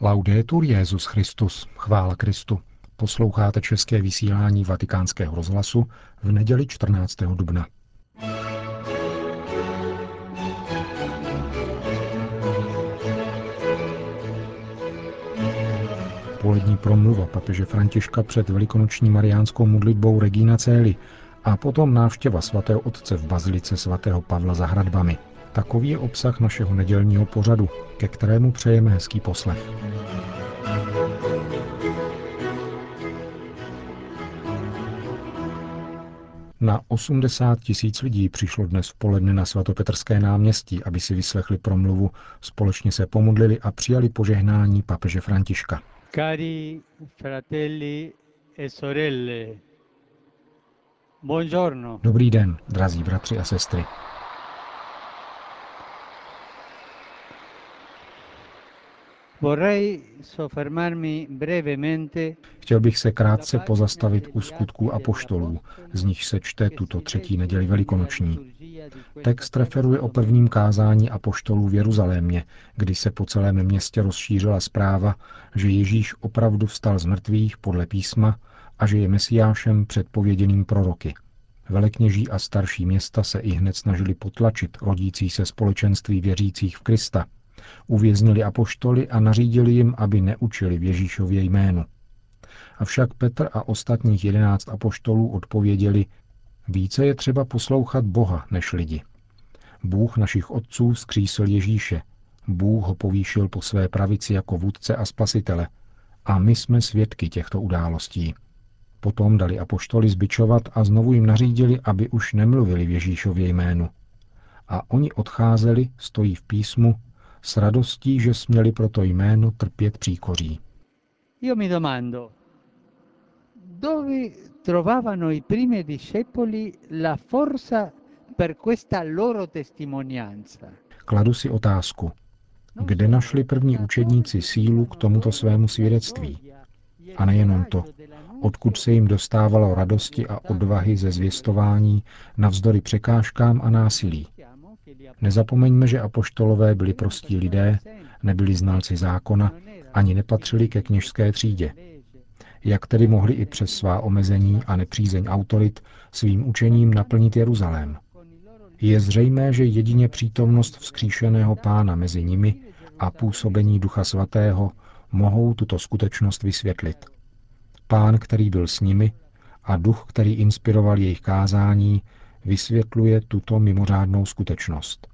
Laudetur Jezus Christus, chvála Kristu. Posloucháte české vysílání Vatikánského rozhlasu v neděli 14. dubna. Polední promluva papeže Františka před velikonoční mariánskou modlitbou Regina Cély a potom návštěva svatého otce v bazilice svatého Pavla za hradbami. Takový je obsah našeho nedělního pořadu, ke kterému přejeme hezký poslech. Na 80 tisíc lidí přišlo dnes v poledne na svatopetrské náměstí, aby si vyslechli promluvu, společně se pomodlili a přijali požehnání papeže Františka. Cari fratelli e sorelle, buongiorno. Dobrý den, drazí bratři a sestry. Chtěl bych se krátce pozastavit u skutků apoštolů, z nich se čte tuto třetí neděli velikonoční. Text referuje o prvním kázání apoštolů v Jeruzalémě, kdy se po celém městě rozšířila zpráva, že Ježíš opravdu vstal z mrtvých podle písma a že je mesiášem předpověděným proroky. Velekněží a starší města se i hned snažili potlačit rodící se společenství věřících v Krista – Uvěznili apoštoly a nařídili jim, aby neučili v Ježíšově jménu. Avšak Petr a ostatních jedenáct apoštolů odpověděli, více je třeba poslouchat Boha než lidi. Bůh našich otců skřísil Ježíše, Bůh ho povýšil po své pravici jako vůdce a spasitele a my jsme svědky těchto událostí. Potom dali apoštoli zbičovat a znovu jim nařídili, aby už nemluvili v Ježíšově jménu. A oni odcházeli, stojí v písmu, s radostí, že směli pro to jméno trpět příkoří. Io mi domando, dove trovavano i primi discepoli la forza per questa loro testimonianza? Kladu si otázku, kde našli první učedníci sílu k tomuto svému svědectví? A nejenom to, odkud se jim dostávalo radosti a odvahy ze zvěstování navzdory překážkám a násilí. Nezapomeňme, že apoštolové byli prostí lidé, nebyli znalci zákona, ani nepatřili ke kněžské třídě. Jak tedy mohli i přes svá omezení a nepřízeň autorit svým učením naplnit Jeruzalém? Je zřejmé, že jedině přítomnost vzkříšeného pána mezi nimi a působení Ducha Svatého mohou tuto skutečnost vysvětlit. Pán, který byl s nimi, a duch, který inspiroval jejich kázání, vysvětluje tuto mimořádnou skutečnost.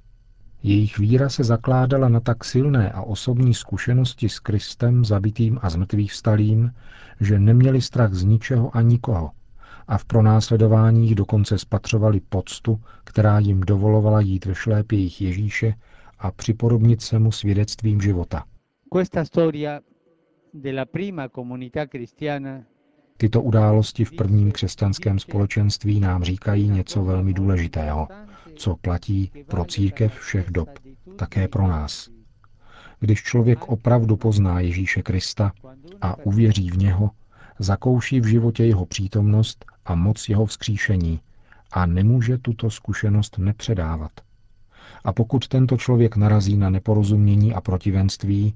Jejich víra se zakládala na tak silné a osobní zkušenosti s Kristem zabitým a zmrtvých vstalým, že neměli strach z ničeho a nikoho a v pronásledováních dokonce spatřovali poctu, která jim dovolovala jít ve šlépě jejich Ježíše a připodobnit se mu svědectvím života. Questa storia della prima comunità cristiana Tyto události v prvním křesťanském společenství nám říkají něco velmi důležitého, co platí pro církev všech dob, také pro nás. Když člověk opravdu pozná Ježíše Krista a uvěří v něho, zakouší v životě jeho přítomnost a moc jeho vzkříšení a nemůže tuto zkušenost nepředávat. A pokud tento člověk narazí na neporozumění a protivenství,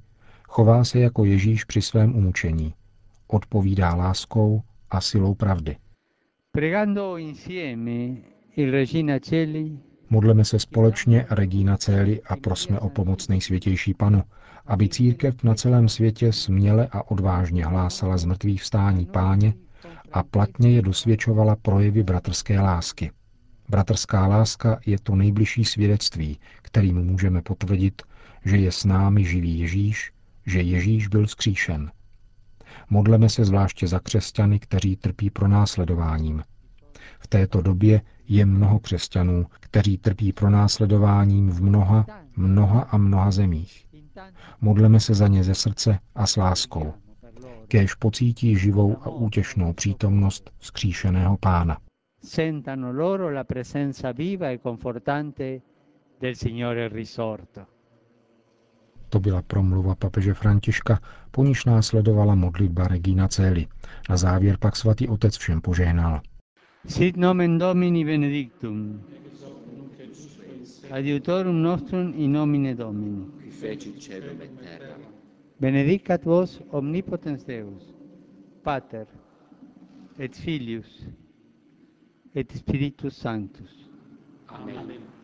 chová se jako Ježíš při svém umučení – odpovídá láskou a silou pravdy. Modleme se společně Regina Céli a prosme o pomoc nejsvětější panu, aby církev na celém světě směle a odvážně hlásala z mrtvých vstání páně a platně je dosvědčovala projevy bratrské lásky. Bratrská láska je to nejbližší svědectví, kterým můžeme potvrdit, že je s námi živý Ježíš, že Ježíš byl skříšen – Modleme se zvláště za křesťany, kteří trpí pronásledováním. V této době je mnoho křesťanů, kteří trpí pronásledováním v mnoha, mnoha a mnoha zemích. Modleme se za ně ze srdce a s láskou. Kéž pocítí živou a útěšnou přítomnost skříšeného pána. Sentano loro la presenza viva e confortante del Signore risorto. To byla promluva papeže Františka, po níž následovala modlitba Regina Celi. Na závěr pak svatý otec všem požehnal. Sit nomen Domini benedictum. Adiutorum nostrum in nomine Domini. Benedicat vos omnipotens Deus, Pater et Filius et Spiritus Sanctus. Amen.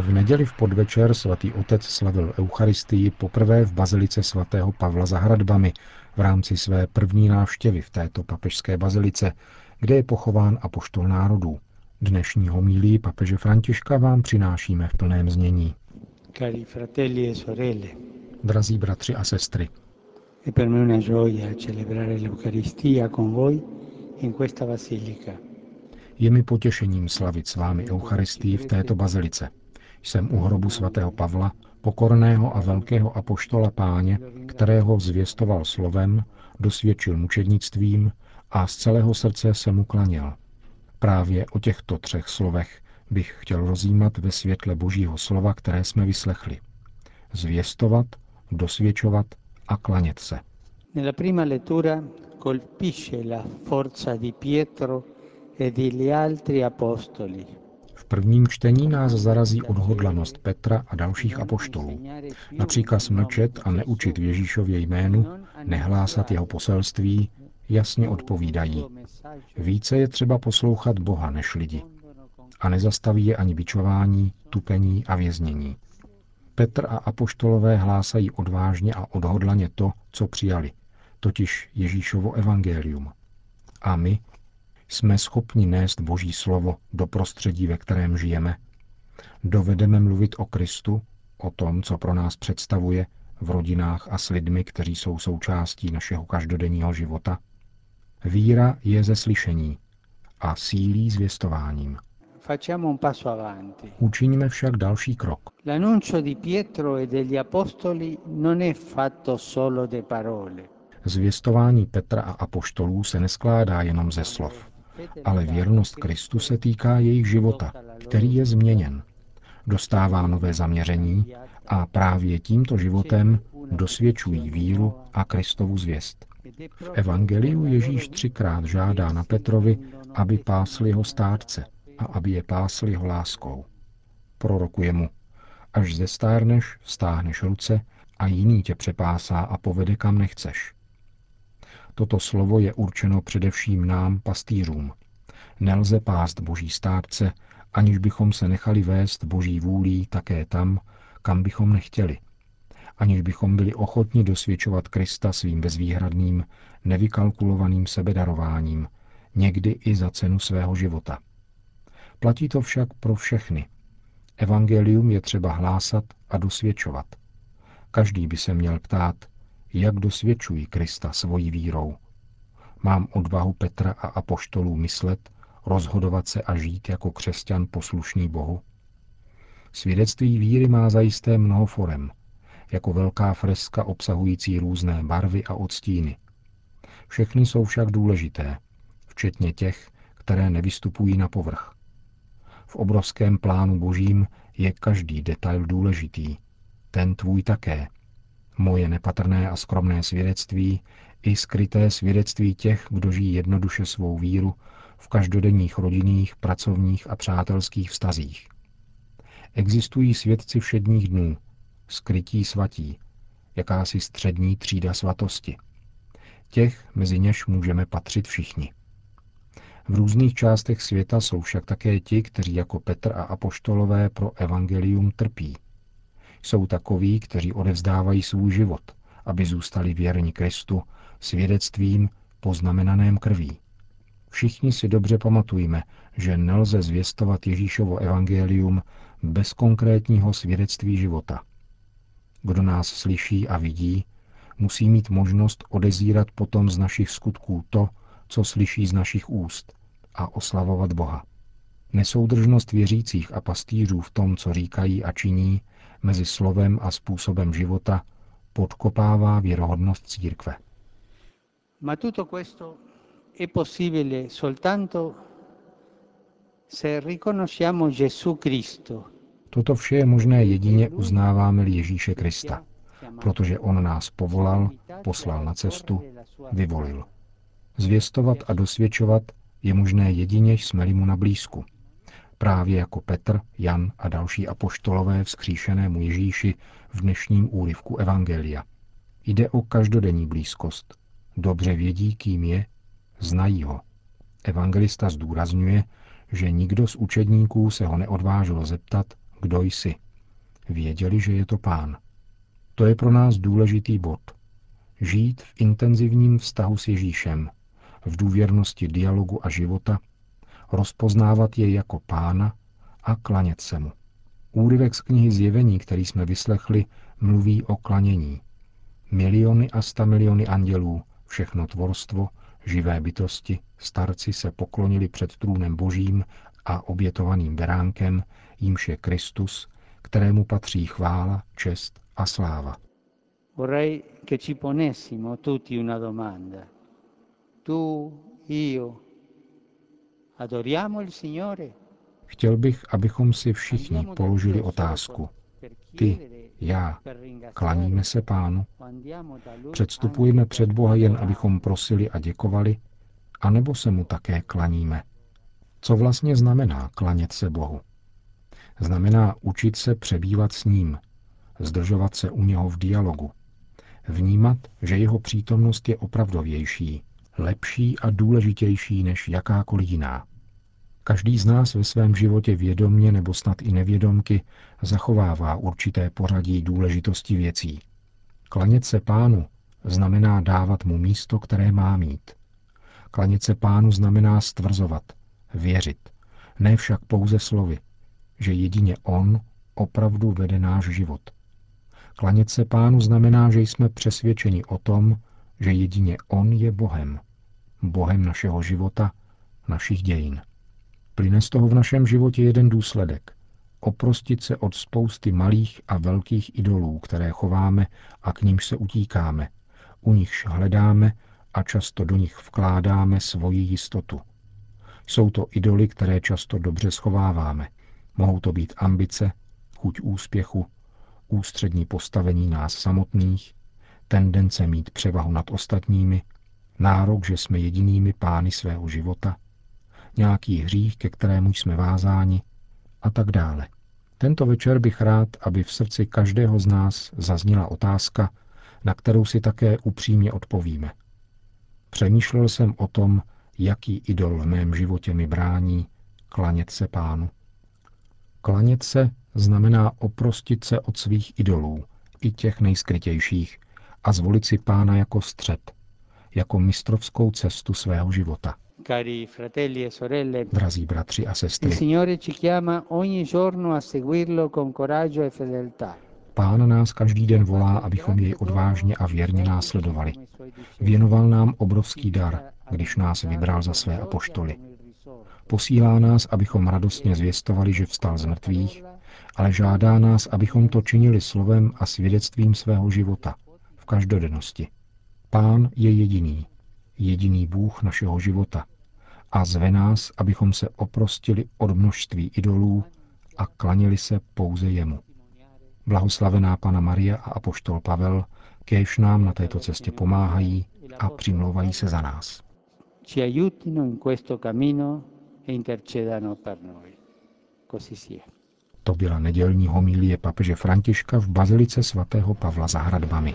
V neděli v podvečer svatý otec slavil Eucharistii poprvé v bazilice svatého Pavla za hradbami v rámci své první návštěvy v této papežské bazilice, kde je pochován apoštol národů. Dnešní homílí papeže Františka vám přinášíme v plném znění. Cari fratelli e sorelle, Drazí bratři a sestry, è per me una gioia celebrare l'Eucaristia con voi in questa basilica. je mi potěšením slavit s vámi Eucharistii v této bazilice. Jsem u hrobu svatého Pavla, pokorného a velkého apoštola páně, kterého zvěstoval slovem, dosvědčil mučednictvím a z celého srdce se mu klaněl. Právě o těchto třech slovech bych chtěl rozjímat ve světle Božího slova, které jsme vyslechli. Zvěstovat, dosvědčovat a klanět se. Nella prima lettura colpisce la forza di Pietro e degli altri apostoli. Prvním čtení nás zarazí odhodlanost Petra a dalších apoštolů. Na příkaz mlčet a neučit Ježíšově jménu, nehlásat jeho poselství, jasně odpovídají. Více je třeba poslouchat Boha než lidi. A nezastaví je ani bičování, tupení a věznění. Petr a apoštolové hlásají odvážně a odhodlaně to, co přijali, totiž Ježíšovo evangelium. A my jsme schopni nést Boží slovo do prostředí, ve kterém žijeme. Dovedeme mluvit o Kristu, o tom, co pro nás představuje v rodinách a s lidmi, kteří jsou součástí našeho každodenního života. Víra je ze slyšení a sílí zvěstováním. Učiníme však další krok. E. Zvěstování Petra a apoštolů se neskládá jenom ze slov, ale věrnost Kristu se týká jejich života, který je změněn. Dostává nové zaměření a právě tímto životem dosvědčují víru a Kristovu zvěst. V Evangeliu Ježíš třikrát žádá na Petrovi, aby pásl jeho stárce a aby je pásl jeho láskou. Prorokuje mu, až zestárneš, stáhneš ruce a jiný tě přepásá a povede kam nechceš. Toto slovo je určeno především nám, pastýřům. Nelze pást boží stárce, aniž bychom se nechali vést boží vůlí také tam, kam bychom nechtěli. Aniž bychom byli ochotni dosvědčovat Krista svým bezvýhradným, nevykalkulovaným sebedarováním, někdy i za cenu svého života. Platí to však pro všechny. Evangelium je třeba hlásat a dosvědčovat. Každý by se měl ptát, jak dosvědčují Krista svojí vírou. Mám odvahu Petra a apoštolů myslet, rozhodovat se a žít jako křesťan poslušný Bohu? Svědectví víry má zajisté mnoho forem, jako velká freska obsahující různé barvy a odstíny. Všechny jsou však důležité, včetně těch, které nevystupují na povrch. V obrovském plánu božím je každý detail důležitý. Ten tvůj také. Moje nepatrné a skromné svědectví i skryté svědectví těch, kdo žijí jednoduše svou víru v každodenních rodinných, pracovních a přátelských vztazích. Existují svědci všedních dnů, skrytí svatí, jakási střední třída svatosti. Těch, mezi něž můžeme patřit všichni. V různých částech světa jsou však také ti, kteří jako Petr a apoštolové pro evangelium trpí. Jsou takoví, kteří odevzdávají svůj život, aby zůstali věrni Kristu svědectvím poznamenaném krví. Všichni si dobře pamatujeme, že nelze zvěstovat Ježíšovo evangelium bez konkrétního svědectví života. Kdo nás slyší a vidí, musí mít možnost odezírat potom z našich skutků to, co slyší z našich úst a oslavovat Boha. Nesoudržnost věřících a pastýřů v tom, co říkají a činí, mezi slovem a způsobem života podkopává věrohodnost církve. Ma tutto questo è possibile soltanto se riconosciamo Gesù Cristo. Toto vše je možné jedině uznáváme-li Ježíše Krista, protože On nás povolal, poslal na cestu, vyvolil. Zvěstovat a dosvědčovat je možné jedině, jsme-li mu na blízku. Právě jako Petr, Jan a další apoštolové vzkříšenému Ježíši v dnešním úryvku Evangelia. Jde o každodenní blízkost. Dobře vědí, kým je, znají ho. Evangelista zdůrazňuje, že nikdo z učedníků se ho neodvážil zeptat, kdo jsi. Věděli, že je to pán. To je pro nás důležitý bod. Žít v intenzivním vztahu s Ježíšem, v důvěrnosti dialogu a života, rozpoznávat je jako pána a klanět se mu. Úryvek z knihy Zjevení, který jsme vyslechli, mluví o klanění. Miliony a sta miliony andělů, všechno tvorstvo, živé bytosti, starci se poklonili před trůnem božím a obětovaným beránkem, jímž je Kristus, kterému patří chvála, čest a sláva. Vorrei che ci ponessimo tutti una domanda. Tu, io? Chtěl bych, abychom si všichni položili otázku. Ty, já, klaníme se pánu? Předstupujeme před Boha jen, abychom prosili a děkovali? A nebo se mu také klaníme? Co vlastně znamená klanět se Bohu? Znamená učit se přebývat s ním, zdržovat se u něho v dialogu, vnímat, že jeho přítomnost je opravdovější, lepší a důležitější než jakákoliv jiná. Každý z nás ve svém životě vědomně nebo snad i nevědomky zachovává určité pořadí důležitosti věcí. Klanět se pánu znamená dávat mu místo, které má mít. Klanět se pánu znamená stvrzovat, věřit, ne však pouze slovy, že jedině on opravdu vede náš život. Klanět se pánu znamená, že jsme přesvědčeni o tom, že jedině on je Bohem. Bohem našeho života, našich dějin. Plyne z toho v našem životě jeden důsledek. Oprostit se od spousty malých a velkých idolů, které chováme a k nímž se utíkáme, u nichž hledáme a často do nich vkládáme svoji jistotu. Jsou to idoly, které často dobře schováváme. Mohou to být ambice, chuť úspěchu, ústřední postavení nás samotných, tendence mít převahu nad ostatními, nárok, že jsme jedinými pány svého života, nějaký hřích, ke kterému jsme vázáni a tak dále. Tento večer bych rád, aby v srdci každého z nás zazněla otázka, na kterou si také upřímně odpovíme. Přemýšlel jsem o tom, jaký idol v mém životě mi brání klanět se pánu. Klanět se znamená oprostit se od svých idolů, i těch nejskrytějších, a zvolit si pána jako střed, jako mistrovskou cestu svého života. Cari fratelli e sorelle, Drazí bratři a sestry, Signore ci chiama ogni giorno a seguirlo con coraggio e fedeltà. Pán nás každý den volá, abychom jej odvážně a věrně následovali. Věnoval nám obrovský dar, když nás vybral za své apoštoly. Posílá nás, abychom radostně zvěstovali, že vstal z mrtvých, ale žádá nás, abychom to činili slovem a svědectvím svého života, v každodennosti. Pán je jediný, jediný Bůh našeho života a zve nás, abychom se oprostili od množství idolů a klanili se pouze jemu. Blahoslavená Pana Maria a apoštol Pavel, kéž nám na této cestě pomáhají a přimlouvají se za nás. Ci aiutino in questo cammino e intercedano per noi. Così sia. To byla nedělní homilie papeže Františka v bazilice svatého Pavla za hradbami.